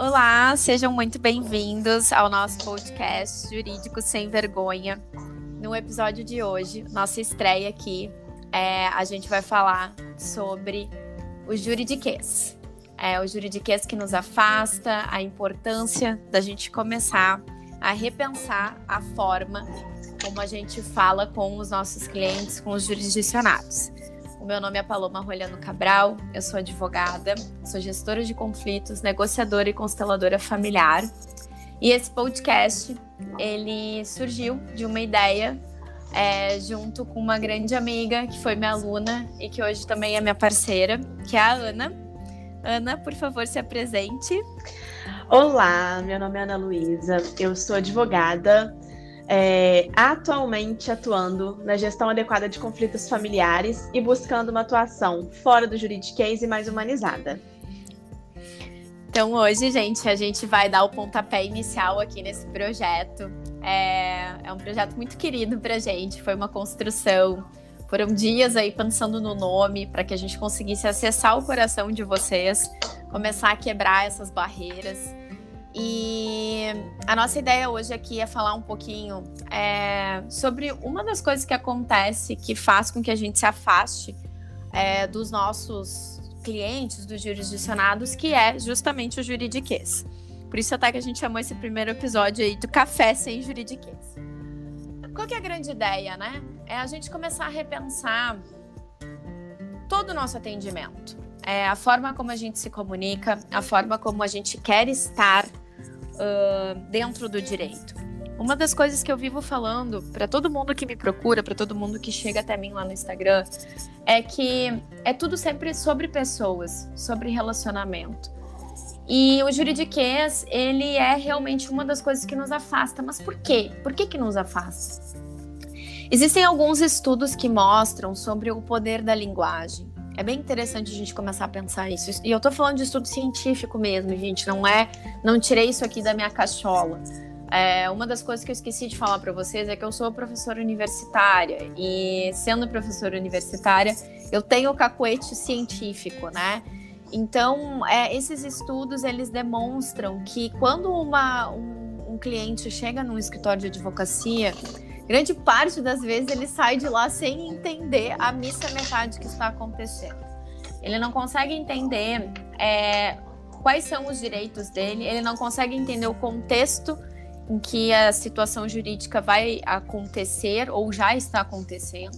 Olá, sejam muito bem-vindos ao nosso podcast Jurídico Sem Vergonha. No episódio de hoje, nossa estreia aqui, é, a gente vai falar sobre o juridiquês. É o juridiquês que nos afasta, a importância da gente começar a repensar a forma como a gente fala com os nossos clientes, com os jurisdicionados. O meu nome é Paloma Rolhano Cabral, eu sou advogada, sou gestora de conflitos, negociadora e consteladora familiar. E esse podcast, ele surgiu de uma ideia é, junto com uma grande amiga que foi minha aluna e que hoje também é minha parceira, que é a Ana. Ana, por favor, se apresente. Olá, meu nome é Ana Luísa, eu sou advogada, é, atualmente atuando na gestão adequada de conflitos familiares e buscando uma atuação fora do juridiquês e mais humanizada. Então hoje, gente, a gente vai dar o pontapé inicial aqui nesse projeto. É, é um projeto muito querido pra gente, foi uma construção. Foram dias aí pensando no nome para que a gente conseguisse acessar o coração de vocês, começar a quebrar essas barreiras. E a nossa ideia hoje aqui é falar um pouquinho é, sobre uma das coisas que acontece que faz com que a gente se afaste é, dos nossos clientes, dos jurisdicionados, que é justamente o juridiquês. Por isso até que a gente chamou esse primeiro episódio aí do café sem juridiquês. Qual que é a grande ideia, né? É a gente começar a repensar todo o nosso atendimento. É a forma como a gente se comunica, a forma como a gente quer estar uh, dentro do direito. Uma das coisas que eu vivo falando para todo mundo que me procura, para todo mundo que chega até mim lá no Instagram, é que é tudo sempre sobre pessoas, sobre relacionamento. E o juridiquês, ele é realmente uma das coisas que nos afasta. Mas por quê? Por que que nos afasta? Existem alguns estudos que mostram sobre o poder da linguagem. É bem interessante a gente começar a pensar isso. E eu tô falando de estudo científico mesmo, gente. Não é. Não tirei isso aqui da minha cachola. É, uma das coisas que eu esqueci de falar para vocês é que eu sou professora universitária. E sendo professora universitária, eu tenho o cacuete científico, né? Então, é, esses estudos eles demonstram que quando uma, um, um cliente chega num escritório de advocacia, grande parte das vezes ele sai de lá sem entender a missa metade que está acontecendo. Ele não consegue entender é, quais são os direitos dele, ele não consegue entender o contexto em que a situação jurídica vai acontecer ou já está acontecendo.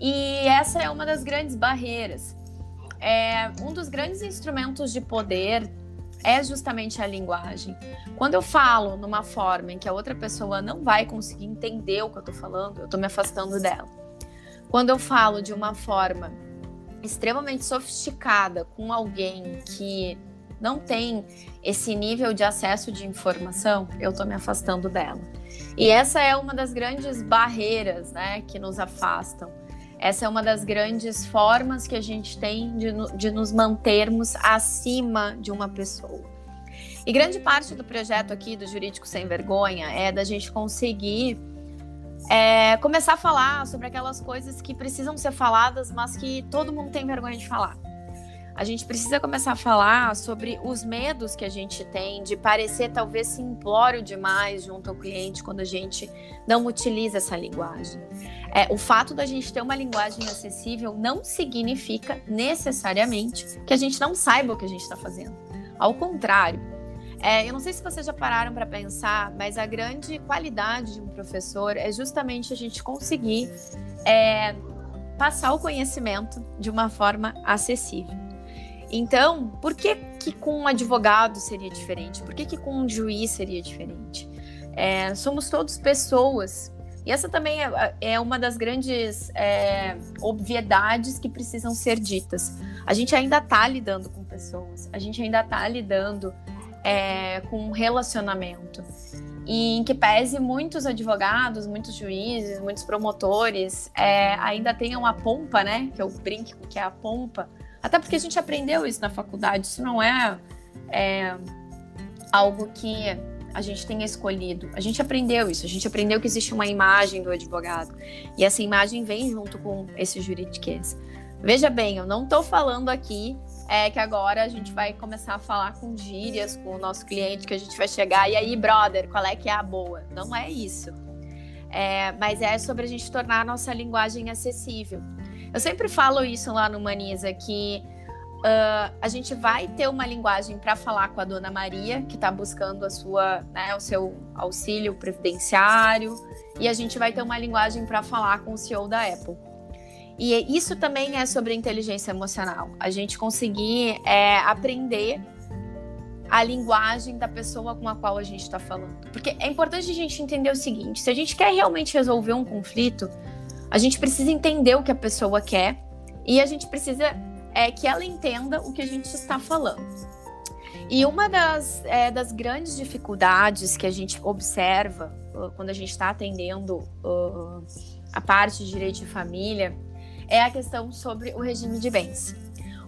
E essa é uma das grandes barreiras. É, um dos grandes instrumentos de poder é justamente a linguagem. Quando eu falo numa forma em que a outra pessoa não vai conseguir entender o que eu estou falando, eu estou me afastando dela. Quando eu falo de uma forma extremamente sofisticada com alguém que não tem esse nível de acesso de informação, eu estou me afastando dela. E essa é uma das grandes barreiras né, que nos afastam. Essa é uma das grandes formas que a gente tem de, de nos mantermos acima de uma pessoa. E grande parte do projeto aqui do Jurídico Sem Vergonha é da gente conseguir é, começar a falar sobre aquelas coisas que precisam ser faladas, mas que todo mundo tem vergonha de falar. A gente precisa começar a falar sobre os medos que a gente tem de parecer talvez simplório demais junto ao cliente quando a gente não utiliza essa linguagem. É, o fato da gente ter uma linguagem acessível não significa necessariamente que a gente não saiba o que a gente está fazendo. Ao contrário, é, eu não sei se vocês já pararam para pensar, mas a grande qualidade de um professor é justamente a gente conseguir é, passar o conhecimento de uma forma acessível. Então, por que, que com um advogado seria diferente? Por que, que com um juiz seria diferente? É, somos todos pessoas e essa também é, é uma das grandes é, obviedades que precisam ser ditas. A gente ainda está lidando com pessoas, a gente ainda está lidando é, com relacionamento. E em que pese muitos advogados, muitos juízes, muitos promotores é, ainda tenham a pompa, né? Que eu brinco que é a pompa. Até porque a gente aprendeu isso na faculdade. Isso não é, é algo que a gente tenha escolhido. A gente aprendeu isso, a gente aprendeu que existe uma imagem do advogado. E essa imagem vem junto com esse juridiquês. Veja bem, eu não estou falando aqui é que agora a gente vai começar a falar com gírias com o nosso cliente, que a gente vai chegar e aí, brother, qual é que é a boa? Não é isso. É, mas é sobre a gente tornar a nossa linguagem acessível. Eu sempre falo isso lá no Maniza, que uh, a gente vai ter uma linguagem para falar com a dona Maria, que está buscando a sua, né, o seu auxílio previdenciário, e a gente vai ter uma linguagem para falar com o CEO da Apple. E isso também é sobre inteligência emocional. A gente conseguir é, aprender a linguagem da pessoa com a qual a gente está falando. Porque é importante a gente entender o seguinte: se a gente quer realmente resolver um conflito, a gente precisa entender o que a pessoa quer e a gente precisa é, que ela entenda o que a gente está falando. E uma das, é, das grandes dificuldades que a gente observa uh, quando a gente está atendendo uh, a parte de direito de família é a questão sobre o regime de bens.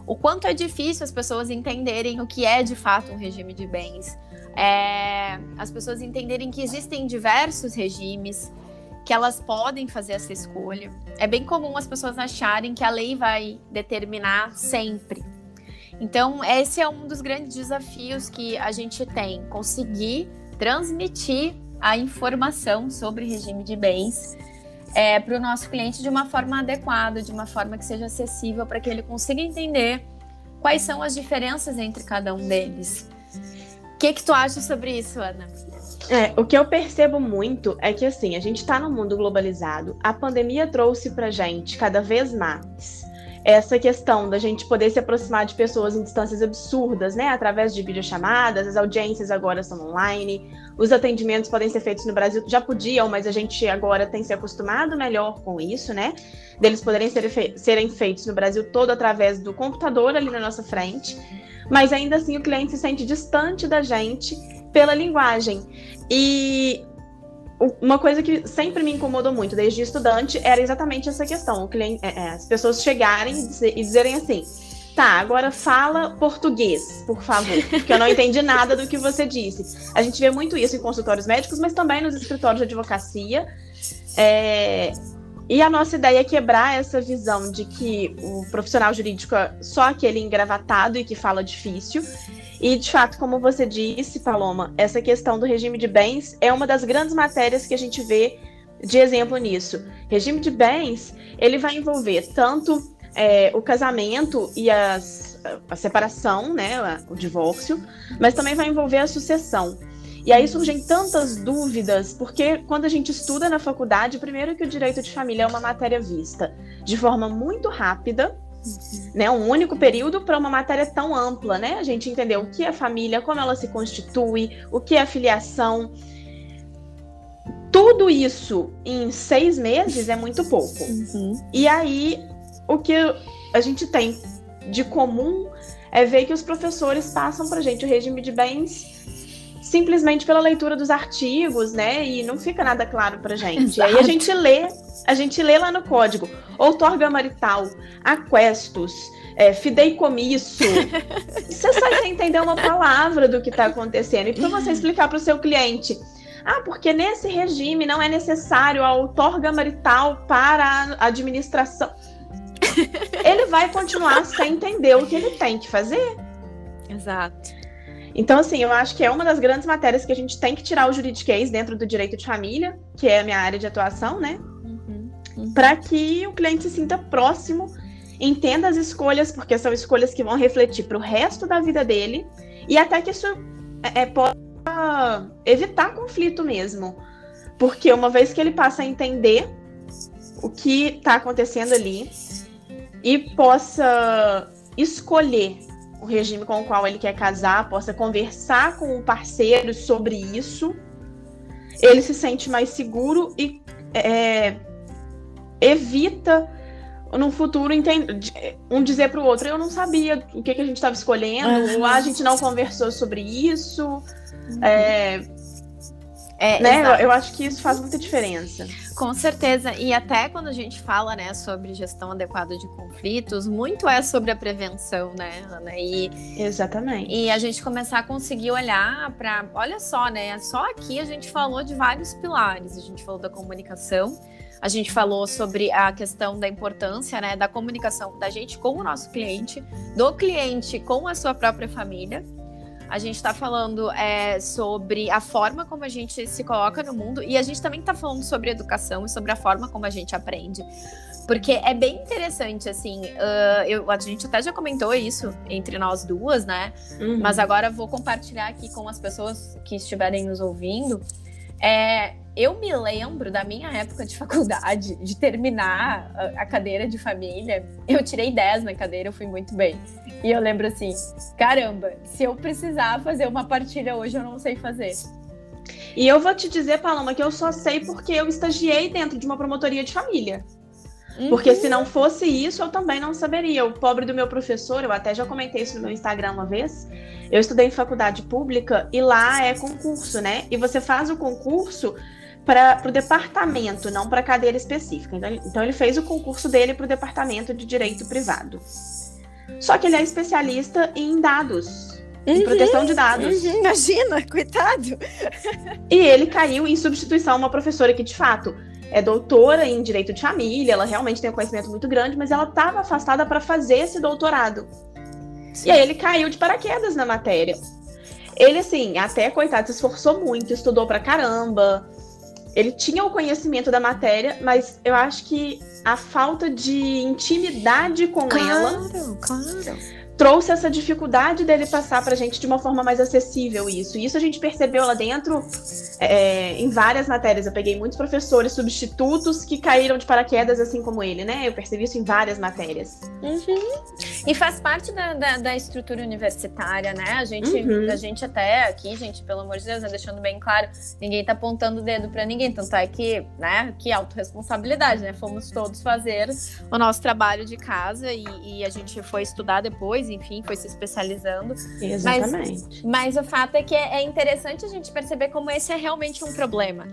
O quanto é difícil as pessoas entenderem o que é de fato um regime de bens, é, as pessoas entenderem que existem diversos regimes, que elas podem fazer essa escolha. É bem comum as pessoas acharem que a lei vai determinar sempre. Então, esse é um dos grandes desafios que a gente tem, conseguir transmitir a informação sobre regime de bens é, para o nosso cliente de uma forma adequada, de uma forma que seja acessível para que ele consiga entender quais são as diferenças entre cada um deles. O que, que tu acha sobre isso, Ana? É, o que eu percebo muito é que assim, a gente está num mundo globalizado, a pandemia trouxe para gente cada vez mais essa questão da gente poder se aproximar de pessoas em distâncias absurdas, né? Através de videochamadas, as audiências agora são online, os atendimentos podem ser feitos no Brasil, já podiam, mas a gente agora tem se acostumado melhor com isso, né? Deles poderem ser fe serem feitos no Brasil todo através do computador ali na nossa frente. Mas ainda assim o cliente se sente distante da gente pela linguagem. E uma coisa que sempre me incomodou muito desde estudante era exatamente essa questão. Cliente, é, é, as pessoas chegarem e, dizer, e dizerem assim: tá, agora fala português, por favor, porque eu não entendi nada do que você disse. A gente vê muito isso em consultórios médicos, mas também nos escritórios de advocacia. É, e a nossa ideia é quebrar essa visão de que o profissional jurídico é só aquele engravatado e que fala difícil e, de fato, como você disse, Paloma, essa questão do regime de bens é uma das grandes matérias que a gente vê de exemplo nisso. Regime de bens, ele vai envolver tanto é, o casamento e as, a separação, né, o divórcio, mas também vai envolver a sucessão. E aí surgem tantas dúvidas, porque quando a gente estuda na faculdade, primeiro que o direito de família é uma matéria vista de forma muito rápida, né, um único período para uma matéria tão ampla, né? A gente entender o que é família, como ela se constitui, o que é filiação. Tudo isso em seis meses é muito pouco. Uhum. E aí, o que a gente tem de comum é ver que os professores passam para gente o regime de bens simplesmente pela leitura dos artigos, né? E não fica nada claro pra gente. Exato. E aí a gente lê, a gente lê lá no código, outorga marital, aquestos, é, fideicomisso. você sai sem entender uma palavra do que está acontecendo. E para você explicar para o seu cliente, ah, porque nesse regime não é necessário a outorga marital para a administração. ele vai continuar sem entender o que ele tem que fazer. Exato. Então, assim, eu acho que é uma das grandes matérias que a gente tem que tirar o juridiquês dentro do direito de família, que é a minha área de atuação, né? Uhum, uhum. Para que o cliente se sinta próximo, entenda as escolhas, porque são escolhas que vão refletir para o resto da vida dele, e até que isso é, é, possa evitar conflito mesmo. Porque uma vez que ele passa a entender o que está acontecendo ali e possa escolher o regime com o qual ele quer casar, possa conversar com o parceiro sobre isso, ele se sente mais seguro e é, evita no futuro um dizer para o outro eu não sabia o que, que a gente estava escolhendo, a gente não conversou sobre isso. Uhum. É, é, né? Eu, eu, acho que isso faz muita diferença. Com certeza. E até quando a gente fala né, sobre gestão adequada de conflitos, muito é sobre a prevenção, né, Ana? E, Exatamente. E a gente começar a conseguir olhar para. Olha só, né? Só aqui a gente falou de vários pilares. A gente falou da comunicação, A gente falou sobre a questão da importância né, da comunicação da gente com o nosso cliente, do cliente com a sua própria família. A gente está falando é, sobre a forma como a gente se coloca no mundo e a gente também está falando sobre educação e sobre a forma como a gente aprende. Porque é bem interessante, assim, uh, eu, a gente até já comentou isso entre nós duas, né? Uhum. Mas agora vou compartilhar aqui com as pessoas que estiverem nos ouvindo. É, eu me lembro da minha época de faculdade, de terminar a, cadeira de família. Eu tirei 10 na cadeira, eu fui muito bem. E eu lembro assim: caramba, se eu precisar fazer uma partilha hoje, eu não sei fazer. E eu vou te dizer, Paloma, que eu só sei porque eu estagiei dentro de uma promotoria de família. Uhum. Porque se não fosse isso, eu também não saberia. O pobre do meu professor, eu até já comentei isso no meu Instagram uma vez. Eu estudei em faculdade pública e lá é concurso, né? E você faz o concurso para o departamento, não para cadeira específica. Então, então, ele fez o concurso dele para o departamento de direito privado. Só que ele é especialista em dados, uhum, em proteção de dados. Uhum, imagina, coitado. E ele caiu em substituição a uma professora que, de fato, é doutora em direito de família, ela realmente tem um conhecimento muito grande, mas ela estava afastada para fazer esse doutorado. Sim. E aí ele caiu de paraquedas na matéria. Ele, assim, até, coitado, se esforçou muito, estudou pra caramba. Ele tinha o conhecimento da matéria, mas eu acho que a falta de intimidade com claro, ela. Claro, claro trouxe essa dificuldade dele passar para a gente de uma forma mais acessível isso. E isso a gente percebeu lá dentro é, em várias matérias. Eu peguei muitos professores substitutos que caíram de paraquedas assim como ele, né? Eu percebi isso em várias matérias. Uhum. E faz parte da, da, da, estrutura universitária, né? A gente, uhum. a gente até aqui, gente, pelo amor de Deus, né, deixando bem claro, ninguém tá apontando o dedo para ninguém. Tanto é que, né, que autorresponsabilidade, né? Fomos todos fazer o nosso trabalho de casa e, e a gente foi estudar depois enfim, foi se especializando. Exatamente. Mas, mas o fato é que é, é interessante a gente perceber como esse é realmente um problema,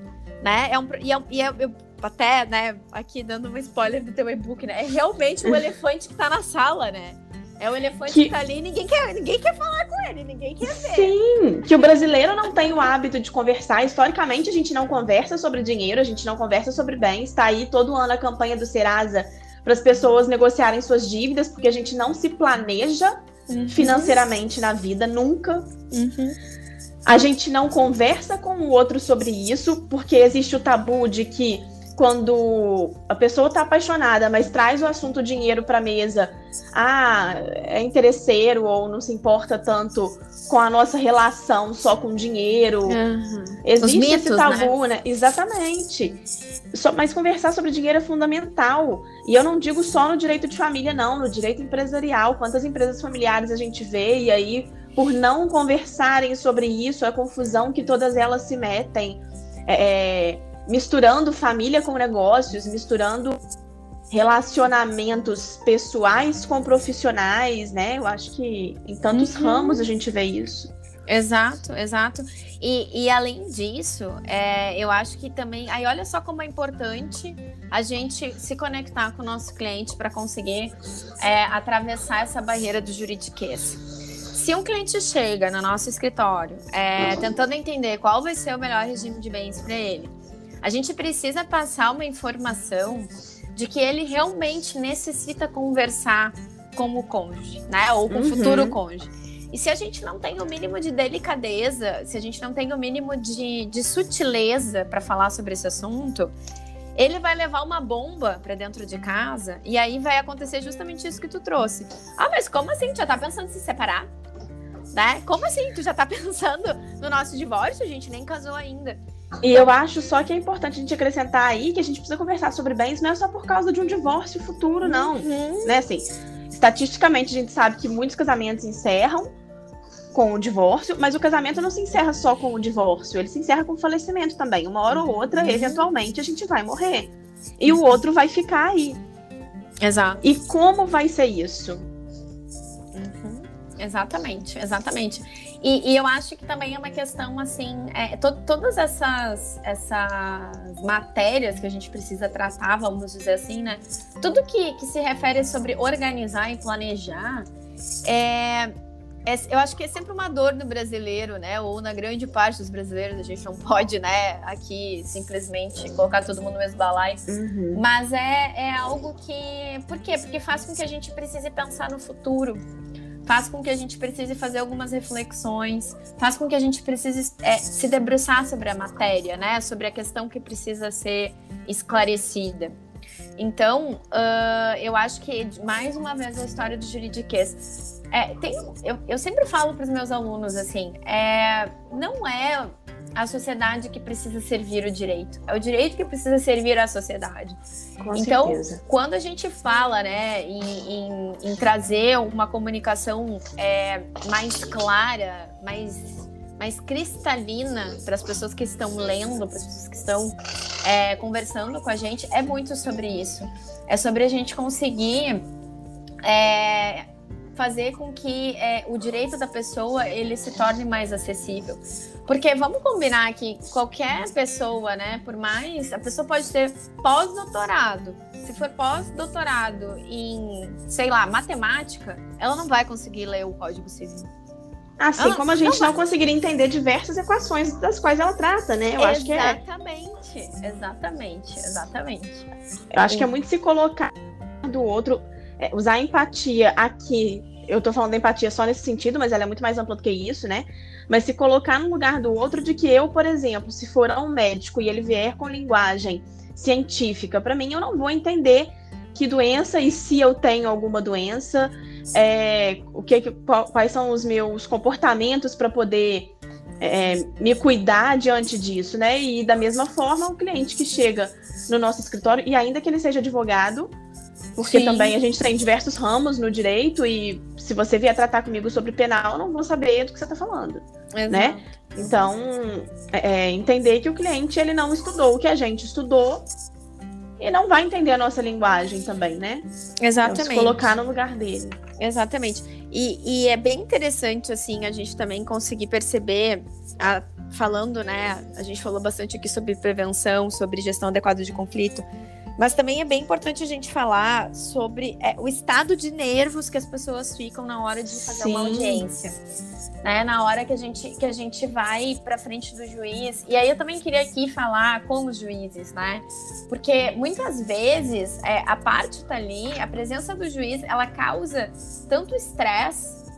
né? É um, e, é, e é, eu até, né, aqui dando um spoiler do teu e-book, né? É realmente o elefante que tá na sala, né? É o elefante que... que tá ali e ninguém quer, ninguém quer falar com ele, ninguém quer ver. Sim, que o brasileiro não tem o hábito de conversar. Historicamente, a gente não conversa sobre dinheiro, a gente não conversa sobre bens. Tá aí todo ano a campanha do Serasa para as pessoas negociarem suas dívidas, porque a gente não se planeja uhum. financeiramente na vida, nunca. Uhum. A gente não conversa com o outro sobre isso, porque existe o tabu de que quando a pessoa está apaixonada, mas traz o assunto dinheiro para a mesa, ah, é interesseiro ou não se importa tanto com a nossa relação só com dinheiro. Uhum. Existe mitos, esse tabu, né? né? Exatamente. Só, mas conversar sobre dinheiro é fundamental. E eu não digo só no direito de família, não, no direito empresarial. Quantas empresas familiares a gente vê, e aí, por não conversarem sobre isso, a confusão que todas elas se metem. É, é misturando família com negócios, misturando relacionamentos pessoais com profissionais, né? Eu acho que em tantos uhum. ramos a gente vê isso. Exato, exato. E, e além disso, é, eu acho que também. Aí olha só como é importante a gente se conectar com o nosso cliente para conseguir é, atravessar essa barreira do juridiquês. Se um cliente chega no nosso escritório é, tentando entender qual vai ser o melhor regime de bens para ele, a gente precisa passar uma informação de que ele realmente necessita conversar com o cônjuge, né? Ou com o uhum. futuro cônjuge. E se a gente não tem o mínimo de delicadeza, se a gente não tem o mínimo de, de sutileza para falar sobre esse assunto, ele vai levar uma bomba para dentro de casa e aí vai acontecer justamente isso que tu trouxe. Ah, mas como assim? Tu já tá pensando em se separar? Né? Como assim? Tu já tá pensando no nosso divórcio? A gente nem casou ainda. E eu acho só que é importante a gente acrescentar aí que a gente precisa conversar sobre bens não é só por causa de um divórcio futuro, não. Uhum. Né, assim, estatisticamente a gente sabe que muitos casamentos encerram com o divórcio, mas o casamento não se encerra só com o divórcio, ele se encerra com o falecimento também. Uma hora ou outra, uhum. eventualmente, a gente vai morrer. E o outro vai ficar aí. Exato. E como vai ser isso? Uhum. Exatamente, exatamente. E, e, eu acho que também é uma questão assim, é, to, todas essas, essas matérias que a gente precisa tratar, vamos dizer assim, né? Tudo que, que se refere sobre organizar e planejar, é, é, eu acho que é sempre uma dor no brasileiro, né? Ou na grande parte dos brasileiros, a gente não pode, né, aqui simplesmente colocar todo mundo no mesmo balaio. Uhum. Mas é, é algo que. Por quê? Porque faz com que a gente precise pensar no futuro. Faz com que a gente precise fazer algumas reflexões, faz com que a gente precise é, se debruçar sobre a matéria, né? Sobre a questão que precisa ser esclarecida. Então, uh, eu acho que, mais uma vez, a história do juridiquês é, tem, eu, eu sempre falo para os meus alunos assim: é, não é a sociedade que precisa servir o direito, é o direito que precisa servir a sociedade. Com então, certeza. quando a gente fala né, em, em, em trazer uma comunicação é, mais clara, mais, mais cristalina para as pessoas que estão lendo, para as pessoas que estão é, conversando com a gente, é muito sobre isso. É sobre a gente conseguir é, fazer com que é, o direito da pessoa ele se torne mais acessível. Porque vamos combinar que qualquer pessoa, né, por mais a pessoa pode ter pós-doutorado. Se for pós-doutorado em, sei lá, matemática, ela não vai conseguir ler o Código Civil. Assim como a gente não, não conseguiria entender diversas equações das quais ela trata, né? Eu acho que é. Exatamente, exatamente, exatamente. Eu acho que é muito se colocar do outro, é, usar a empatia aqui eu tô falando empatia só nesse sentido, mas ela é muito mais ampla do que isso, né? Mas se colocar no lugar do outro, de que eu, por exemplo, se for um médico e ele vier com linguagem científica, para mim eu não vou entender que doença e se eu tenho alguma doença, é, o que, quais são os meus comportamentos para poder é, me cuidar diante disso, né? E da mesma forma, o cliente que chega no nosso escritório, e ainda que ele seja advogado, porque Sim. também a gente tem diversos ramos no direito e se você vier tratar comigo sobre penal, eu não vou saber do que você está falando, Exato. né? Então, é, é, entender que o cliente ele não estudou o que a gente estudou e não vai entender a nossa linguagem também, né? Exatamente. Então, se colocar no lugar dele. Exatamente. E, e, é bem interessante, assim, a gente também conseguir perceber, a, falando, né? A gente falou bastante aqui sobre prevenção, sobre gestão adequada de conflito. Mas também é bem importante a gente falar sobre é, o estado de nervos que as pessoas ficam na hora de fazer Sim. uma audiência. Né, na hora que a gente, que a gente vai para frente do juiz. E aí eu também queria aqui falar com os juízes, né? Porque muitas vezes é, a parte tá ali, a presença do juiz, ela causa tanto estresse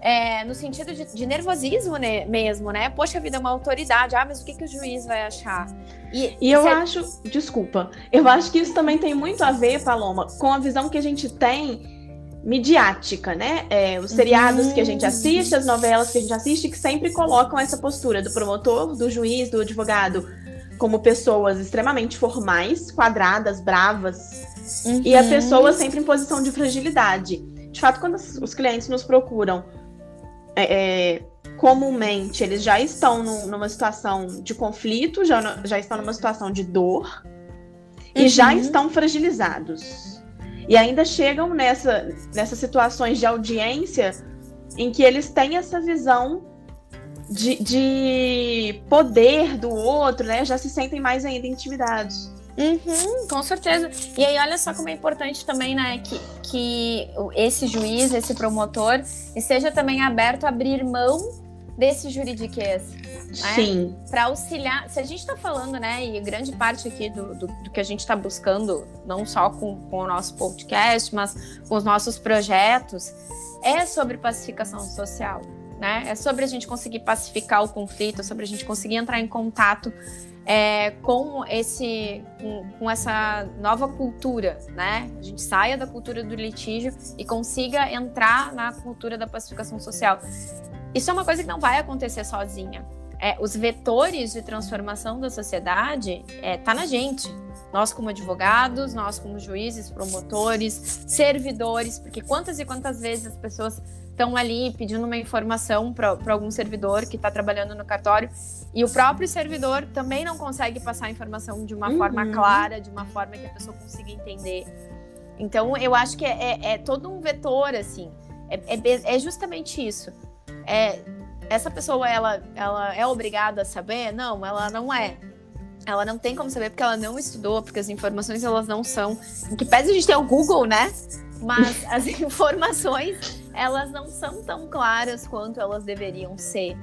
é, no sentido de, de nervosismo né, mesmo, né? Poxa vida, é uma autoridade. Ah, mas o que, que o juiz vai achar? E, e eu acho, desculpa, eu acho que isso também tem muito a ver, Paloma, com a visão que a gente tem midiática, né? É, os seriados uhum. que a gente assiste, as novelas que a gente assiste, que sempre colocam essa postura do promotor, do juiz, do advogado, como pessoas extremamente formais, quadradas, bravas, uhum. e a uhum. pessoa sempre em posição de fragilidade. De fato, quando os clientes nos procuram é, é, comumente eles já estão numa situação de conflito, já, já estão numa situação de dor uhum. e já estão fragilizados. E ainda chegam nessa, nessas situações de audiência em que eles têm essa visão de, de poder do outro, né? Já se sentem mais ainda intimidados. Uhum, com certeza. E aí, olha só como é importante também, né, que, que esse juiz, esse promotor, esteja também aberto a abrir mão desse juridiquês. Né? Sim. Para auxiliar. Se a gente está falando, né, e grande parte aqui do, do, do que a gente está buscando, não só com, com o nosso podcast, mas com os nossos projetos, é sobre pacificação social. Né? É sobre a gente conseguir pacificar o conflito, é sobre a gente conseguir entrar em contato é, com esse com, com, essa nova cultura, né? A gente saia da cultura do litígio e consiga entrar na cultura da pacificação social. Isso é uma coisa que não vai acontecer sozinha. É, os vetores de transformação da sociedade é, tá na gente. Nós como advogados, nós como juízes, promotores, servidores, porque quantas e quantas vezes as pessoas estão ali pedindo uma informação para algum servidor que está trabalhando no cartório e o próprio servidor também não consegue passar a informação de uma uhum. forma clara, de uma forma que a pessoa consiga entender. Então, eu acho que é, é, é todo um vetor, assim. É, é, é justamente isso. É, essa pessoa, ela, ela é obrigada a saber? Não, ela não é. Ela não tem como saber porque ela não estudou, porque as informações elas não são. Em que pese a gente ter o Google, né? Mas as informações elas não são tão claras quanto elas deveriam ser.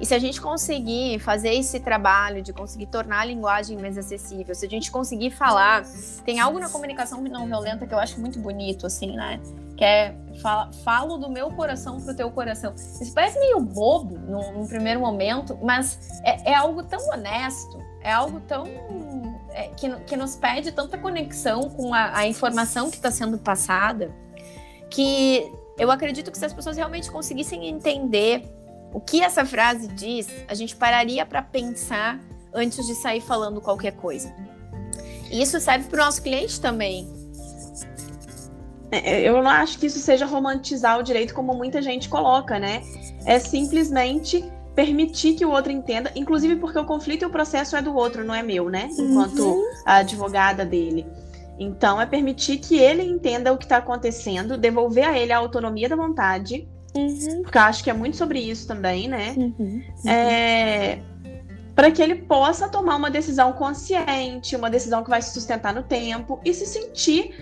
E se a gente conseguir fazer esse trabalho de conseguir tornar a linguagem mais acessível, se a gente conseguir falar, tem algo na comunicação não violenta que eu acho muito bonito, assim, né? Que é falo do meu coração pro teu coração. Isso parece meio bobo no primeiro momento, mas é, é, algo tão honesto, é algo tão. É, que, que nos pede tanta conexão com a, a informação que está sendo passada, que eu acredito que se as pessoas realmente conseguissem entender o que essa frase diz, a gente pararia para pensar antes de sair falando qualquer coisa. E isso serve para o nosso cliente também. É, eu não acho que isso seja romantizar o direito como muita gente coloca, né? É simplesmente permitir que o outro entenda, inclusive porque o conflito e o processo é do outro, não é meu, né? Enquanto uhum. a advogada dele. Então, é permitir que ele entenda o que está acontecendo, devolver a ele a autonomia da vontade Uhum. Porque eu acho que é muito sobre isso também, né? Uhum. Uhum. É, para que ele possa tomar uma decisão consciente, uma decisão que vai se sustentar no tempo e se sentir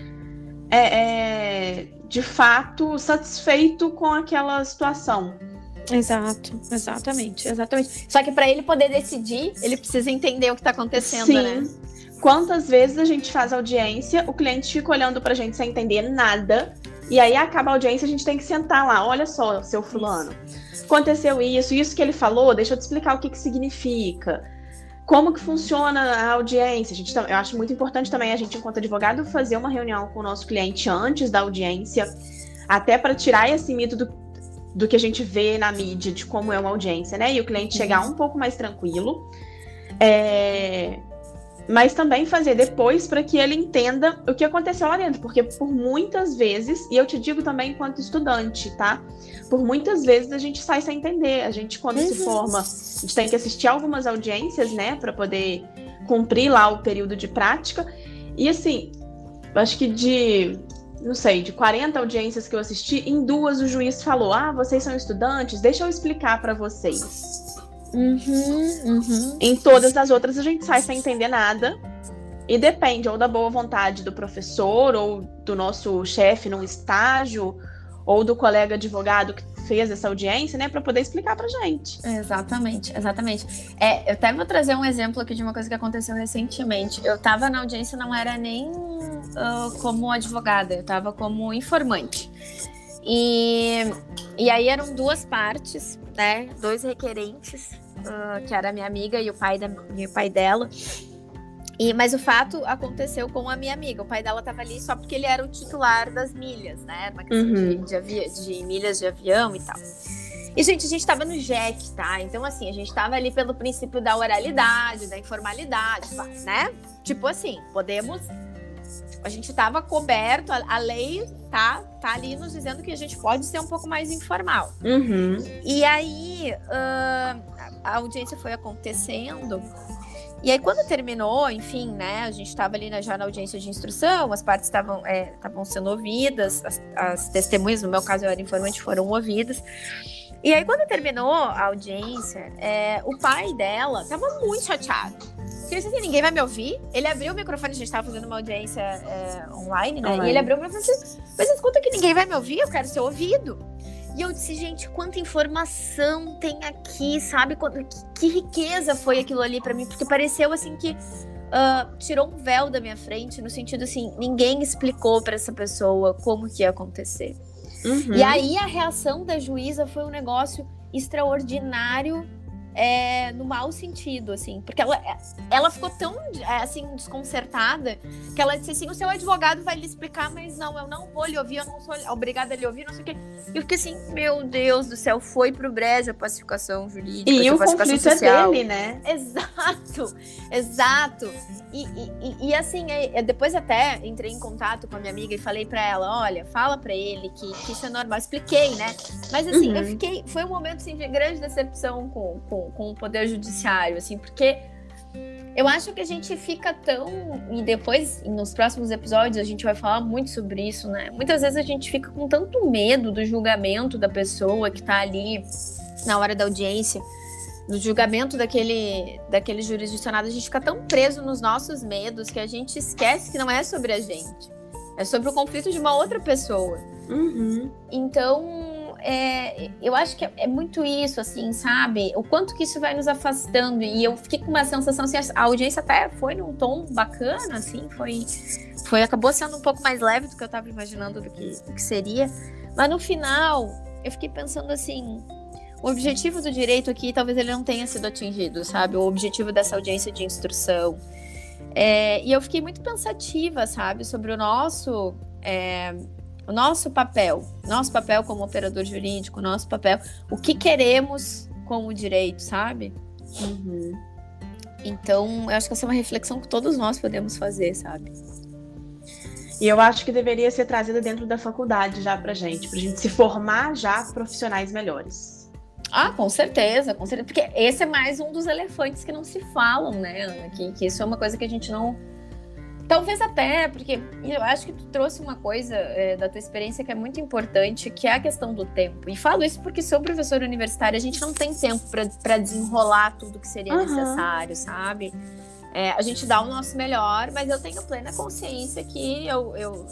é, é, de fato satisfeito com aquela situação. Exato, exatamente, exatamente. Só que para ele poder decidir, ele precisa entender o que está acontecendo, Sim. né? Quantas vezes a gente faz audiência, o cliente fica olhando para a gente sem entender nada, e aí acaba a audiência, a gente tem que sentar lá. Olha só, seu fulano. Aconteceu isso, isso que ele falou, deixa eu te explicar o que, que significa. Como que funciona a audiência? A gente, eu acho muito importante também a gente, enquanto advogado, fazer uma reunião com o nosso cliente antes da audiência, até para tirar esse mito do, do que a gente vê na mídia de como é uma audiência, né? E o cliente chegar um pouco mais tranquilo. É, mas também fazer depois para que ele entenda o que aconteceu lá dentro, porque por muitas vezes, e eu te digo também enquanto estudante, tá? Por muitas vezes a gente sai sem entender. A gente, quando uhum. se forma, a gente tem que assistir algumas audiências, né, para poder cumprir lá o período de prática. E assim, acho que de não sei, de 40 audiências que eu assisti, em duas o juiz falou: Ah, vocês são estudantes, deixa eu explicar para vocês. Uhum, uhum. Em todas as outras a gente sai sem entender nada. E depende ou da boa vontade do professor, ou do nosso chefe num estágio, ou do colega advogado que fez essa audiência, né, para poder explicar pra gente. Exatamente, exatamente. É, eu até vou trazer um exemplo aqui de uma coisa que aconteceu recentemente. Eu tava na audiência, não era nem uh, como advogada, eu tava como informante. E, e aí eram duas partes, né? Dois requerentes, uh, que era a minha amiga e o pai, da, e o pai dela. E, mas o fato aconteceu com a minha amiga. O pai dela estava ali só porque ele era o titular das milhas, né? Uma questão uhum. de, de, de, milhas de avião e tal. E, gente, a gente estava no JEC, tá? Então, assim, a gente estava ali pelo princípio da oralidade, da informalidade, né? Tipo assim, podemos a gente estava coberto, a, a, lei tá, tá ali nos dizendo que a gente pode ser um pouco mais informal. Uhum. E aí uh, a audiência foi acontecendo. E aí, quando terminou, enfim, né, a gente estava ali na, já na audiência de instrução, as partes estavam é, sendo ouvidas, as, as testemunhas, no meu caso eu era informante, foram ouvidas. E aí, quando terminou a audiência, é, o pai dela estava muito chateado porque assim, ninguém vai me ouvir. Ele abriu o microfone, a gente estava fazendo uma audiência é, online, né? Online. E ele abriu o microfone e disse, mas escuta que ninguém vai me ouvir, eu quero ser ouvido. E eu disse, gente, quanta informação tem aqui, sabe? Que, que riqueza foi aquilo ali para mim, porque pareceu assim que uh, tirou um véu da minha frente, no sentido assim, ninguém explicou para essa pessoa como que ia acontecer. Uhum. E aí a reação da juíza foi um negócio extraordinário é, no mau sentido, assim, porque ela, ela ficou tão, é, assim, desconcertada que ela disse assim: o seu advogado vai lhe explicar, mas não, eu não vou lhe ouvir, eu não sou obrigada a lhe ouvir, não sei o quê. E eu fiquei assim: meu Deus do céu, foi pro brejo a pacificação jurídica. E o conflito é social. é dele, né? Exato, exato. E, e, e assim, depois até entrei em contato com a minha amiga e falei para ela: olha, fala para ele que, que, isso é normal. Expliquei, né? Mas assim, uhum. eu fiquei. Foi um momento assim, de grande decepção com, com com, o poder judiciário, assim, porque eu acho que a gente fica tão. E depois, nos próximos episódios, a gente vai falar muito sobre isso, né? Muitas vezes a gente fica com tanto medo do julgamento da pessoa que tá ali na hora da audiência, do julgamento daquele, daquele jurisdicionado, a gente fica tão preso nos nossos medos que a gente esquece que não é sobre a gente. É sobre o conflito de uma outra pessoa. Uhum. Então, é, eu acho que é, é, muito isso, assim, sabe? O quanto que isso vai nos afastando. E eu fiquei com uma sensação assim, a audiência até foi num tom bacana, assim, foi, foi acabou sendo um pouco mais leve do que eu estava imaginando do que, do que seria. Mas no final, eu fiquei pensando assim, o objetivo do direito aqui talvez ele não tenha sido atingido, sabe? O objetivo dessa audiência de instrução. É, e eu fiquei muito pensativa, sabe, sobre o nosso. É, o nosso papel, nosso papel como operador jurídico, nosso papel, o que queremos com o direito, sabe? Uhum. Então, eu acho que essa é uma reflexão que todos nós podemos fazer, sabe? E eu acho que deveria ser trazida dentro da faculdade já pra gente, pra gente se formar já profissionais melhores. Ah, com certeza, com certeza. Porque esse é mais um dos elefantes que não se falam, né, Ana? Que, que isso é uma coisa que a gente não, Talvez até, porque eu acho que tu trouxe uma coisa é, da tua experiência que é muito importante, que é a questão do tempo. E falo isso porque sou professora universitária, a gente não tem tempo para desenrolar tudo que seria uhum. necessário, sabe? É, a gente dá o nosso melhor, mas eu tenho plena consciência que eu, eu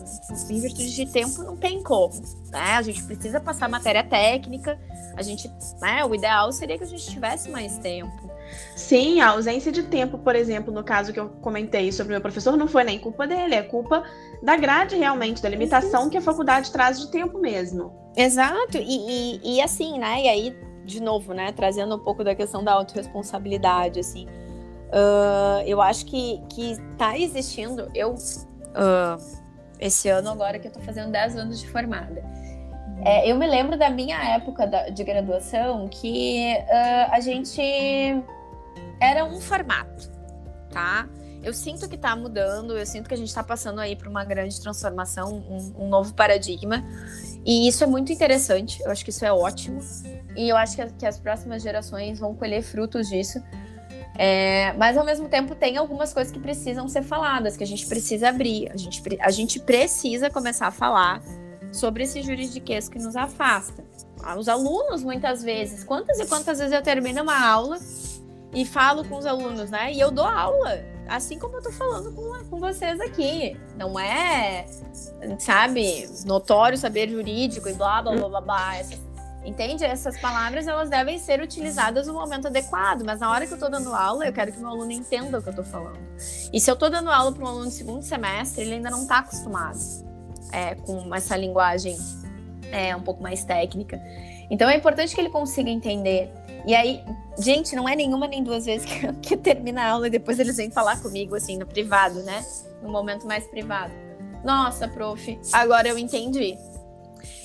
em virtude de tempo, não tem como. Né? A gente precisa passar matéria técnica, a gente, né, o ideal seria que a gente tivesse mais tempo. Sim, a ausência de tempo, por exemplo, no caso que eu comentei sobre o meu professor, não foi nem culpa dele, é culpa da grade realmente, da limitação que a faculdade traz de tempo mesmo. Exato, e, e, e assim, né? E aí, de novo, né, trazendo um pouco da questão da autorresponsabilidade, assim. Uh, eu acho que, que tá existindo. Eu, uh, esse ano, agora que eu tô fazendo 10 anos de formada. É, eu me lembro da minha época da, de graduação que uh, a gente era um formato, tá? Eu sinto que está mudando, eu sinto que a gente está passando aí por uma grande transformação, um, um, novo paradigma. E isso é muito interessante, eu acho que isso é ótimo. E eu acho que, que as próximas gerações vão colher frutos disso. É, mas ao mesmo tempo tem algumas coisas que precisam ser faladas, que a gente precisa abrir. A gente, a gente precisa começar a falar sobre esse juridiquês que nos afasta. Os alunos, muitas vezes, quantas e quantas vezes eu termino uma aula e falo com os alunos, né? E eu dou aula, assim como eu tô falando com, com vocês aqui. Não é, sabe, notório saber jurídico e blá, blá, blá, blá, blá. Entende? Essas palavras, elas devem ser utilizadas no momento adequado, mas na hora que eu tô dando aula, eu quero que meu aluno entenda o que eu tô falando. E se eu tô dando aula para um aluno de segundo semestre, ele ainda não tá acostumado é, com essa linguagem é, um pouco mais técnica. Então é importante que ele consiga entender. E aí, gente, não é nenhuma nem duas vezes que, que termina a aula e depois eles vêm falar comigo, assim, no privado, né? No momento mais privado. Nossa, prof, agora eu entendi.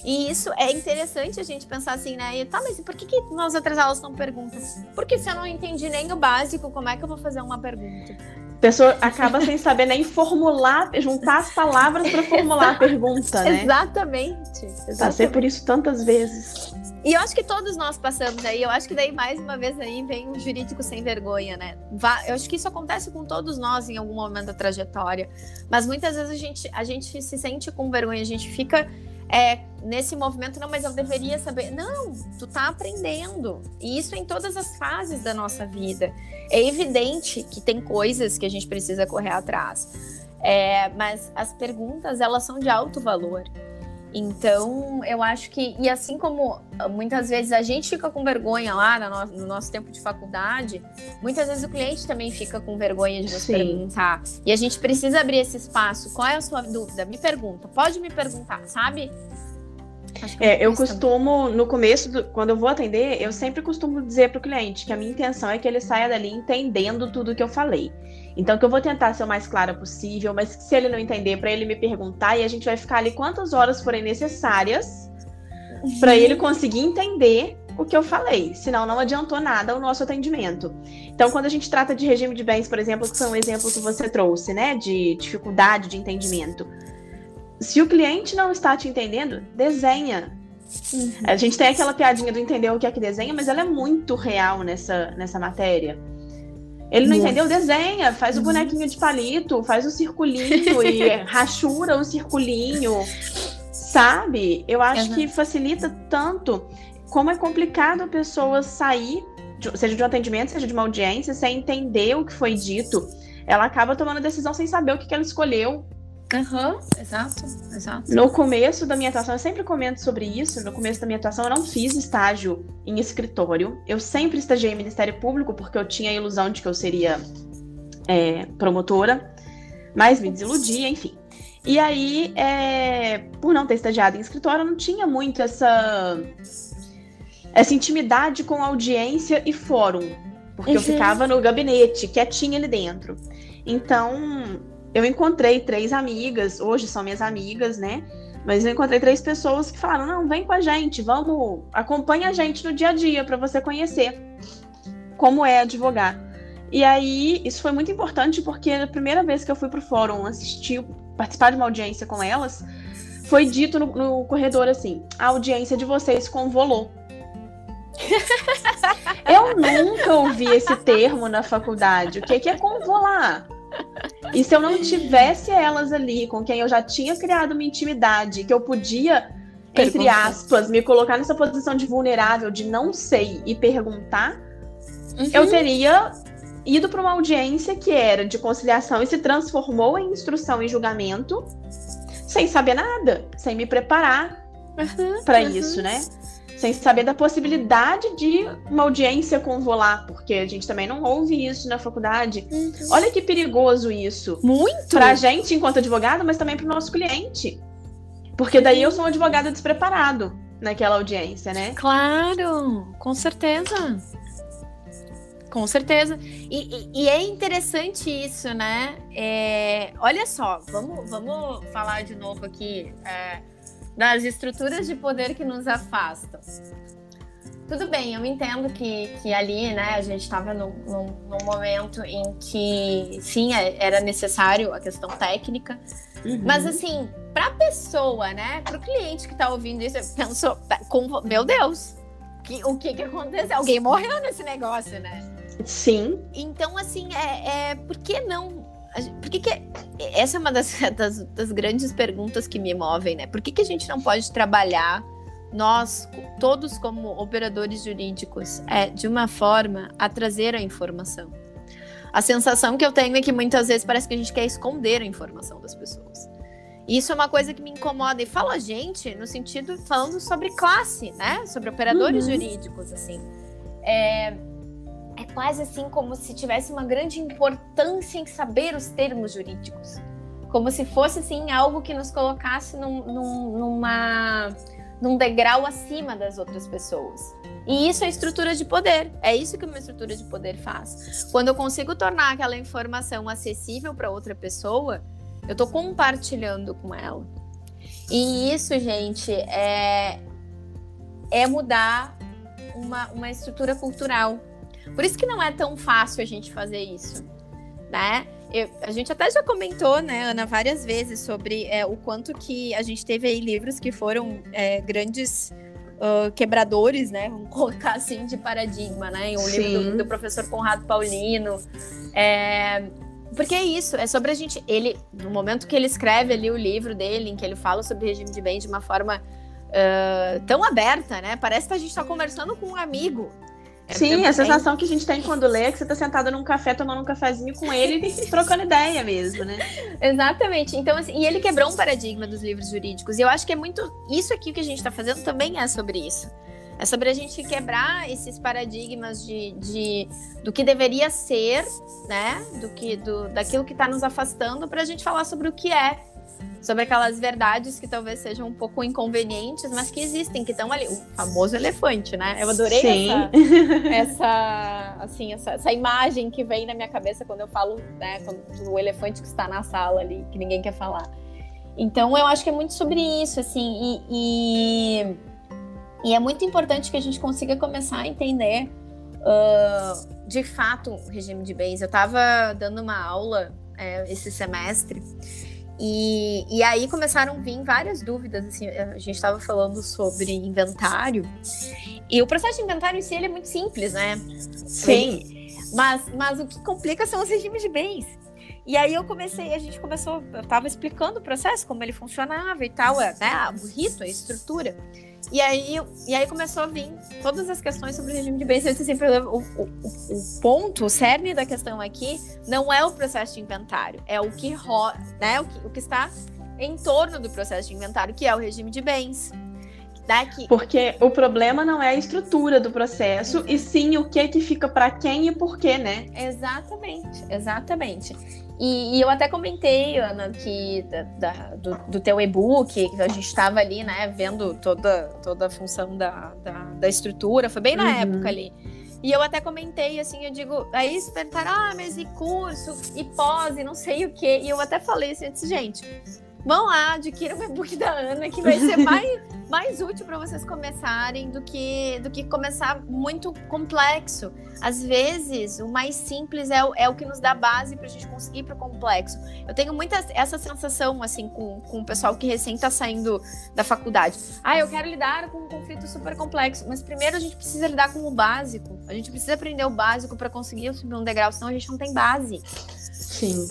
E isso é interessante a gente pensar assim, né? E, tá, mas por que, que nas outras aulas não perguntam? Porque se eu não entendi nem o básico, como é que eu vou fazer uma pergunta? pessoa acaba sem saber nem formular, juntar as palavras para formular a pergunta, né? Exatamente. exatamente. Passei por isso tantas vezes. E eu acho que todos nós passamos aí. Eu acho que daí, mais uma vez, aí vem um jurídico sem vergonha, né? Eu acho que isso acontece com todos nós em algum momento da trajetória. Mas muitas vezes a gente, a gente se sente com vergonha, a gente fica é, nesse movimento, não, mas eu deveria saber. Não, tu tá aprendendo. E isso em todas as fases da nossa vida. É evidente que tem coisas que a gente precisa correr atrás. É, mas as perguntas, elas são de alto valor. Então, eu acho que, e assim como ah, muitas vezes a gente fica com vergonha lá no, no, nosso tempo de faculdade, muitas vezes o cliente também fica com vergonha de nos Sim. perguntar. E a gente precisa abrir esse espaço. Qual é a sua dúvida? Me pergunta, pode me perguntar, sabe? É, eu costumo, também. no começo, do, quando eu vou atender, eu sempre costumo dizer para o cliente que a minha intenção é que ele saia dali entendendo tudo que eu falei. Então, que eu vou tentar ser o mais clara possível, mas se ele não entender, para ele me perguntar e a gente vai ficar ali quantas horas forem necessárias para ele conseguir entender o que eu falei. Senão, não adiantou nada o nosso atendimento. Então, quando a gente trata de regime de bens, por exemplo, que foi um exemplo que você trouxe, né, de dificuldade de entendimento. Se o cliente não está te entendendo, desenha. Uhum. A gente tem aquela piadinha do entender o que é que desenha, mas ela é muito real nessa, nessa matéria. Ele não Nossa. entendeu, desenha, faz o bonequinho de palito, faz o circulinho e rachura o circulinho, sabe? Eu acho uhum. que facilita tanto como é complicado a pessoa sair, seja de um atendimento, seja de uma audiência, sem entender o que foi dito. Ela acaba tomando decisão sem saber o que, que ela escolheu. Uhum, exato, exato. No começo da minha atuação, eu sempre comento sobre isso. No começo da minha atuação, eu não fiz estágio em escritório. Eu sempre estagiei em Ministério Público, porque eu tinha a ilusão de que eu seria é, promotora, mas me desiludi, enfim. E aí, é, por não ter estagiado em escritório, eu não tinha muito essa, essa intimidade com audiência e fórum, porque uhum. eu ficava no gabinete, quietinha ali dentro. Então, eu encontrei três amigas, hoje são minhas amigas, né? Mas eu encontrei três pessoas que falaram: não, vem com a gente, vamos, acompanha a gente no dia a dia para você conhecer como é advogar. E aí, isso foi muito importante porque a primeira vez que eu fui pro fórum assistir participar de uma audiência com elas, foi dito no, no corredor assim: a audiência de vocês convolou. eu nunca ouvi esse termo na faculdade. O que é convolar? E se eu não tivesse elas ali, com quem eu já tinha criado uma intimidade, que eu podia, entre aspas, me colocar nessa posição de vulnerável, de não sei e perguntar, uhum. eu teria ido para uma audiência que era de conciliação e se transformou em instrução e julgamento, sem saber nada, sem me preparar uhum, para uhum. isso, né? Sem saber da possibilidade de uma audiência convolar, porque a gente também não ouve isso na faculdade. Uhum. Olha que perigoso isso. Muito! Pra gente, enquanto advogado, mas também para o nosso cliente. Porque daí eu sou um advogado despreparado naquela audiência, né? Claro, com certeza. Com certeza. E, e, e, é interessante isso, né? É, olha só, vamos, vamos falar de novo aqui é, das estruturas de poder que nos afastam. Tudo bem, eu entendo que, que ali, né, a gente estava num, num, momento em que, sim, é, era necessário a questão técnica, uhum. mas assim, para a pessoa, né, para o cliente que está ouvindo isso, pensou, com, meu Deus, que, o que, que aconteceu? Alguém morreu nesse negócio, né? Sim. Então, assim, é, é por que não por que, que essa é uma das, das, das, grandes perguntas que me movem, né? Por que, que a gente não pode trabalhar, nós, todos como operadores jurídicos, é, de uma forma a trazer a informação? A sensação que eu tenho é que muitas vezes parece que a gente quer esconder a informação das pessoas. E isso é uma coisa que me incomoda. E fala a gente no sentido, falando sobre classe, né? Sobre operadores uhum. jurídicos, assim. É, é quase assim como se tivesse uma grande importância em saber os termos jurídicos. Como se fosse assim algo que nos colocasse num, num, numa, num degrau acima das outras pessoas. E isso é estrutura de poder. É isso que uma estrutura de poder faz. Quando eu consigo tornar aquela informação acessível para outra pessoa, eu estou compartilhando com ela. E isso, gente, é, é mudar uma, uma estrutura cultural. Por isso que não é tão fácil a gente fazer isso, né? Eu, a gente até já comentou, né, Ana, várias vezes sobre é, o quanto que a gente teve aí livros que foram é, grandes uh, quebradores, né? Vamos colocar assim de paradigma, né? Sim. livro do, do, professor Conrado Paulino. É, porque é isso, é sobre a gente. Ele, no momento que ele escreve ali o livro dele, em que ele fala sobre regime de bens de uma forma uh, tão aberta, né? Parece que a gente está conversando com um amigo. É Sim, a sensação que a gente tem quando lê é que você está sentado num café tomando um cafezinho com ele e trocando ideia mesmo, né? Exatamente. Então, assim, e ele quebrou um paradigma dos livros jurídicos. E eu acho que é muito. Isso aqui que a gente está fazendo também é sobre isso. É sobre a gente quebrar esses paradigmas de, de do que deveria ser, né? Do que, do, daquilo que está nos afastando, para a gente falar sobre o que é sobre aquelas verdades que talvez sejam um pouco inconvenientes, mas que existem, que estão ali. O famoso elefante, né? Eu adorei essa, essa, assim, essa, essa, imagem que vem na minha cabeça quando eu falo, né, o elefante que está na sala ali, que ninguém quer falar. Então, eu acho que é muito sobre isso, assim, e, e, e é muito importante que a gente consiga começar a entender uh, de fato o regime de bens. Eu estava dando uma aula é, esse semestre e, e aí começaram a vir várias dúvidas. Assim, a gente estava falando sobre inventário. E o processo de inventário em si ele é muito simples, né? Sim. Mas, mas o que complica são os regimes de bens. E aí eu comecei, a gente começou, eu tava explicando o processo, como ele funcionava e tal, é, né? O rito, a estrutura. E aí, e aí começou a vir todas as questões sobre o regime de bens. Assim, o, o, o, ponto, o cerne da questão aqui, não é o processo de inventário, é o que, ro, né, o que, o que está em torno do processo de inventário, que é o regime de bens. Daqui. Porque o problema não é a estrutura do processo, e sim o que que fica para quem e por quê, né? Exatamente, exatamente. E, e, eu até comentei, Ana, que da, da, do, do, teu e-book, que a gente estava ali, né, vendo toda, toda a função da, da, da estrutura, foi bem na uhum. época ali. E eu até comentei, assim, eu digo, aí eles perguntaram, ah, mas e curso, e pós, e não sei o quê. E eu até falei assim, eu disse, gente, vão lá, adquiram o e-book da Ana, que vai ser mais, mais útil para vocês começarem do que, do que começar muito complexo. Às vezes, o mais simples é, o, é o que nos dá base para a gente conseguir para o complexo. Eu tenho muita essa sensação, assim, com, com o pessoal que recém está saindo da faculdade. Ah, eu quero lidar com um conflito super complexo, mas primeiro a gente precisa lidar com o básico. A gente precisa aprender o básico para conseguir subir um degrau, senão a gente não tem base. Sim.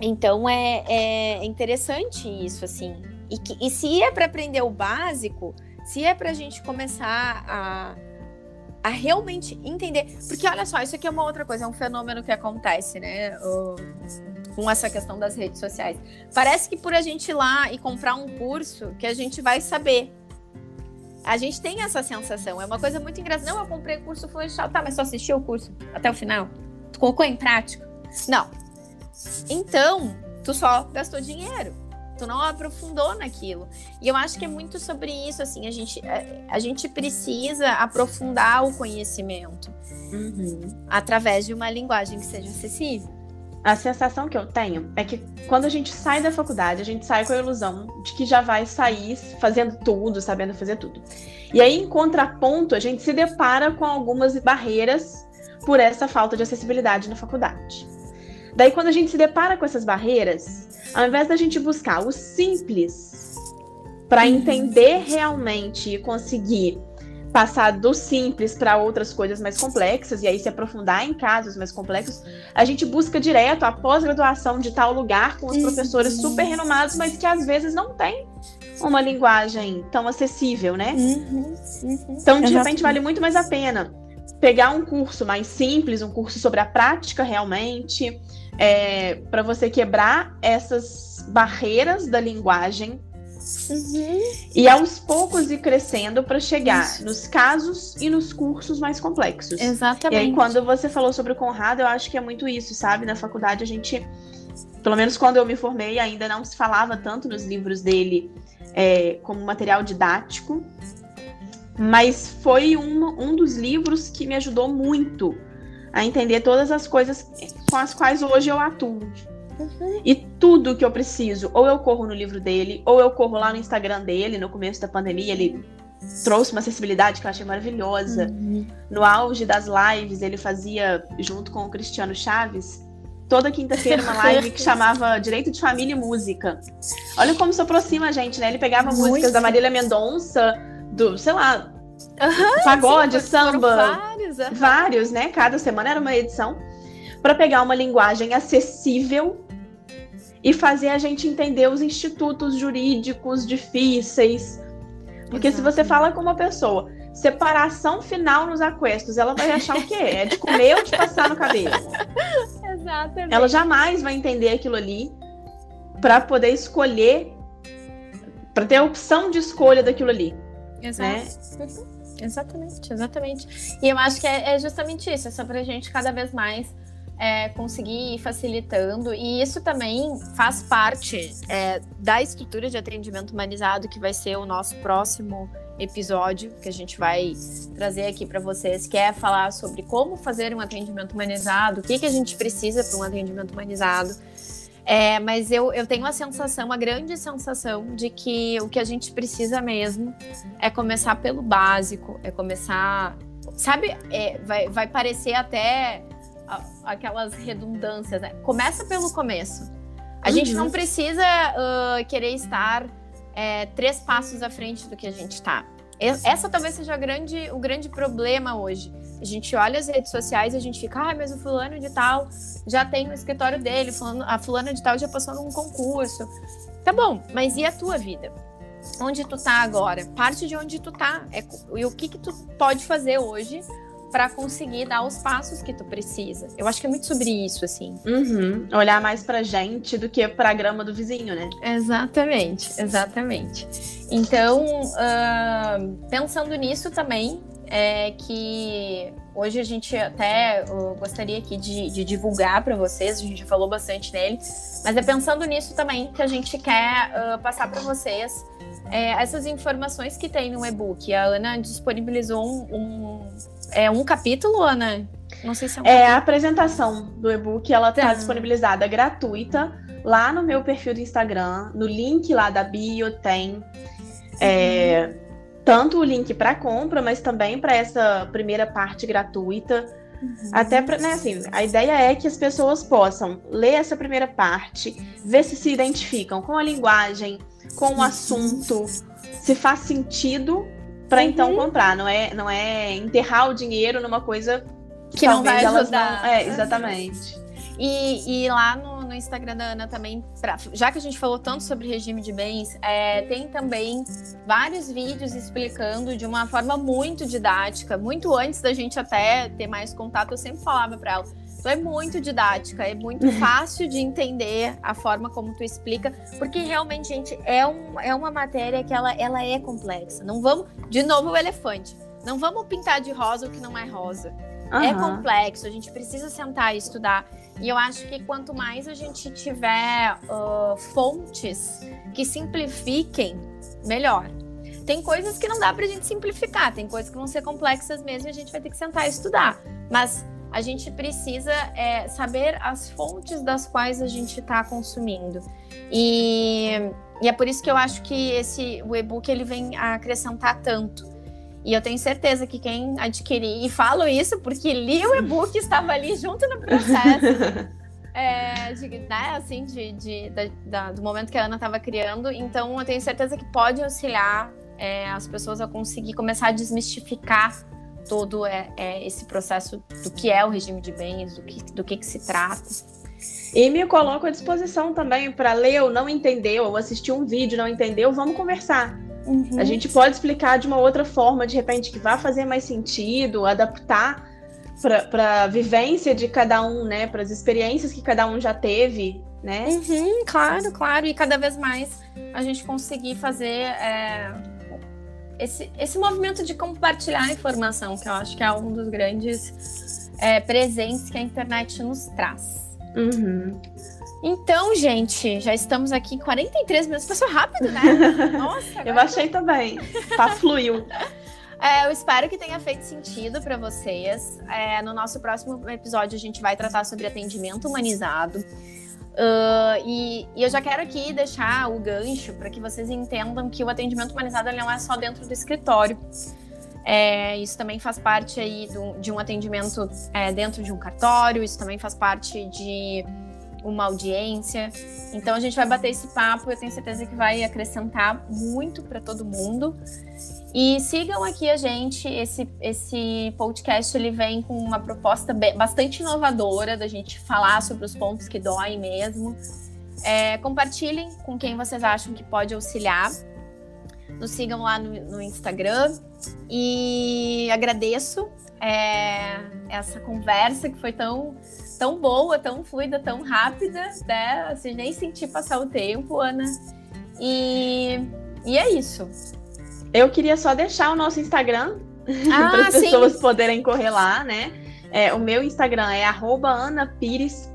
Então é, é interessante isso, assim. E, que, e se é para aprender o básico, se é para a gente começar a, a realmente entender. Porque olha só, isso aqui é uma outra coisa, é um fenômeno que acontece, né? O, com essa questão das redes sociais. Parece que por a gente ir lá e comprar um curso, que a gente vai saber. A gente tem essa sensação, é uma coisa muito engraçada. Não, eu comprei curso Florestal, tá, mas só assistiu o curso até o final? Tu colocou em prática? Não, então, tu só gastou dinheiro. Tu não aprofundou naquilo. E eu acho que é muito sobre isso, assim, a gente, a, é, a gente precisa aprofundar o conhecimento uhum. através de uma linguagem que seja acessível. A sensação que eu tenho é que quando a gente sai da faculdade, a gente sai com a ilusão de que já vai sair fazendo tudo, sabendo fazer tudo. E aí, em contraponto, a gente se depara com algumas barreiras por essa falta de acessibilidade na faculdade. Daí, quando a gente se depara com essas barreiras, ao invés da gente buscar o simples para entender realmente e conseguir passar do simples para outras coisas mais complexas e aí se aprofundar em casos mais complexos, a gente busca direto a pós-graduação de tal lugar com os professores super renomados, mas que às vezes não tem uma linguagem tão acessível, né? Uhum. Uhum. Então, de repente, vale muito mais a pena pegar um curso mais simples, um curso sobre a prática realmente, é, para você quebrar essas barreiras da linguagem uhum. e aos poucos ir crescendo para chegar Isso. nos casos e nos cursos mais complexos. Exatamente. E aí, quando você falou sobre o Conrado, eu acho que é muito isso, sabe? Na faculdade a gente, pelo menos quando eu me formei, ainda não se falava tanto nos livros dele é, como material didático. Mas foi um, um dos livros que me ajudou muito a entender todas as coisas com as quais hoje eu atuo. Uhum. E tudo que eu preciso, ou eu corro no livro dele, ou eu corro lá no Instagram dele, no começo da pandemia, ele trouxe uma acessibilidade que eu achei maravilhosa. Uhum. No auge das lives, ele fazia, junto com o Cristiano Chaves, toda quinta-feira uma live que chamava Direito de Família e Música. Olha como se aproxima a gente, né? Ele pegava Muito. músicas da Marília Mendonça, do, sei lá, Uhum, pagode, sim, samba. Vários, uhum. vários, né? Cada semana era uma edição. para pegar uma linguagem acessível e fazer a gente entender os institutos jurídicos difíceis. Porque Exato. se você fala com uma pessoa, separação final nos aquestos, ela vai achar o quê? É de comer ou de passar no cabelo? Exatamente. Ela jamais vai entender aquilo ali para poder escolher, para ter a opção de escolha daquilo ali. Exato. Né? Exatamente, exatamente. E eu acho que é, é justamente isso, é só pra gente cada vez mais é, conseguir ir facilitando. E isso também faz parte é, da estrutura de atendimento humanizado, que vai ser o nosso próximo episódio que a gente vai trazer aqui para vocês, que é falar sobre como fazer um atendimento humanizado, o que, que a gente precisa para um atendimento humanizado. É, mas eu, eu tenho a sensação, uma grande sensação, de que o que a gente precisa mesmo é começar pelo básico, é começar. Sabe, é, vai, vai parecer até aquelas redundâncias, né? Começa pelo começo. A uhum. gente não precisa uh, querer estar é, três passos à frente do que a gente está. essa talvez seja grande, o grande problema hoje. A gente olha as redes sociais e a gente fica, ah, mas o fulano de tal já tem no escritório dele, a fulana de tal já passou num concurso. Tá bom, mas e a tua vida? Onde tu tá agora? Parte de onde tu tá. É, e o que que tu pode fazer hoje para conseguir dar os passos que tu precisa. Eu acho que é muito sobre isso, assim. Uhum. Olhar mais pra gente do que pra grama do vizinho, né? Exatamente, exatamente. Então, uh, pensando nisso também, é que hoje a gente até gostaria aqui de, de divulgar para vocês, a gente já falou bastante nele, mas é pensando nisso também que a gente quer uh, passar para vocês é, essas informações que tem no e-book. A Ana disponibilizou um, um, é, um capítulo, Ana? Não sei se é um É a apresentação do e-book, ela está tá. disponibilizada gratuita lá no meu perfil do Instagram, no link lá da bio tem. É, uhum tanto o link para compra, mas também para essa primeira parte gratuita. Uhum. Até para, né, assim, a ideia é que as pessoas possam ler essa primeira parte, ver se se identificam com a linguagem, com o assunto, se faz sentido para então uhum. então comprar. Não é, não é enterrar o dinheiro numa coisa que, que não vai ajudar. Não... É, exatamente. E, e lá no, no Instagram da Ana também, pra, já que a gente falou tanto sobre regime de bens, é, tem também vários vídeos explicando de uma forma muito didática, muito antes da gente até ter mais contato, eu sempre falava para ela. Tu é muito didática, é muito fácil de entender a forma como tu explica, porque realmente, gente, é, um, é uma matéria que ela, ela é complexa. Não vamos, de novo, o elefante. Não vamos pintar de rosa o que não é rosa. Uhum. É complexo, a gente precisa sentar e estudar. E eu acho que quanto mais a gente tiver uh, fontes que simplifiquem, melhor. Tem coisas que não dá pra gente simplificar, tem coisas que vão ser complexas mesmo e a gente vai ter que sentar e estudar. Mas a gente precisa é, saber as fontes das quais a gente está consumindo. E, e, é por isso que eu acho que esse o e-book ele vem a acrescentar tanto. E eu tenho certeza que quem adquirir, e falo isso porque li o e-book, estava ali junto no processo. É, de, né, assim, de, de da, da, do momento que a Ana estava criando. Então, eu tenho certeza que pode auxiliar é, as pessoas a conseguir começar a desmistificar todo é, é, esse processo do que é o regime de bens, do que, do que, que se trata. E me coloco à disposição também para ler ou não entendeu, ou assistir um vídeo não entendeu, vamos conversar. Uhum. A gente pode explicar de uma outra forma, de repente, que vai fazer mais sentido, adaptar para a vivência de cada um, né? Para as experiências que cada um já teve, né? Uhum, claro, claro. E cada vez mais a gente conseguir fazer é, esse, esse movimento de compartilhar a informação, que eu acho que é um dos grandes é, presentes que a internet nos traz. Uhum. Então, gente, já estamos aqui em 43 minutos. Passou rápido, né? Nossa. eu achei também. Tá fluiu. É, eu espero que tenha feito sentido para vocês. É, no nosso próximo episódio, a gente vai tratar sobre atendimento humanizado. Uh, e, e, eu já quero aqui deixar o gancho para que vocês entendam que o atendimento humanizado não é só dentro do escritório. É, isso também faz parte aí do, de um atendimento é, dentro de um cartório, isso também faz parte de uma audiência. Então a gente vai bater esse papo, eu tenho certeza que vai acrescentar muito para todo mundo. E sigam aqui a gente, esse, esse podcast ele vem com uma proposta bastante inovadora da gente falar sobre os pontos que doem mesmo. É, compartilhem com quem vocês acham que pode auxiliar. Nos sigam lá no, no Instagram. E agradeço é, essa conversa que foi tão tão boa, tão fluida, tão rápida, né? Assim, nem senti passar o tempo, Ana. E, e é isso. Eu queria só deixar o nosso Instagram ah, para as pessoas poderem correr lá, né? É, o meu Instagram é anapires.adv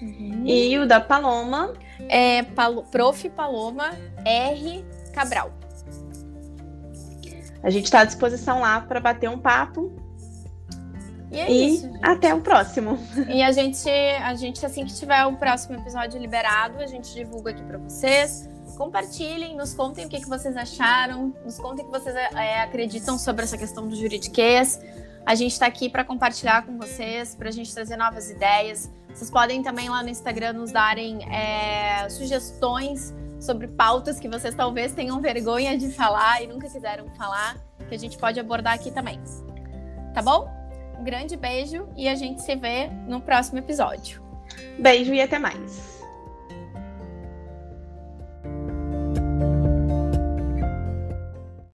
uhum. e o da Paloma é Palo, Prof. Paloma R. Cabral. A gente está à disposição lá para bater um papo e é e isso. Gente. Até o próximo. E a gente, a gente, assim que tiver o próximo episódio liberado, a gente divulga aqui para vocês. Compartilhem, nos contem o que, que vocês acharam, nos contem o que vocês é, acreditam sobre essa questão do juridiquês. A gente está aqui para compartilhar com vocês, para a gente trazer novas ideias. Vocês podem também lá no Instagram nos darem é, sugestões sobre pautas que vocês talvez tenham vergonha de falar e nunca quiseram falar, que a gente pode abordar aqui também. Tá bom? Um grande beijo e a gente se vê no próximo episódio. Beijo e até mais.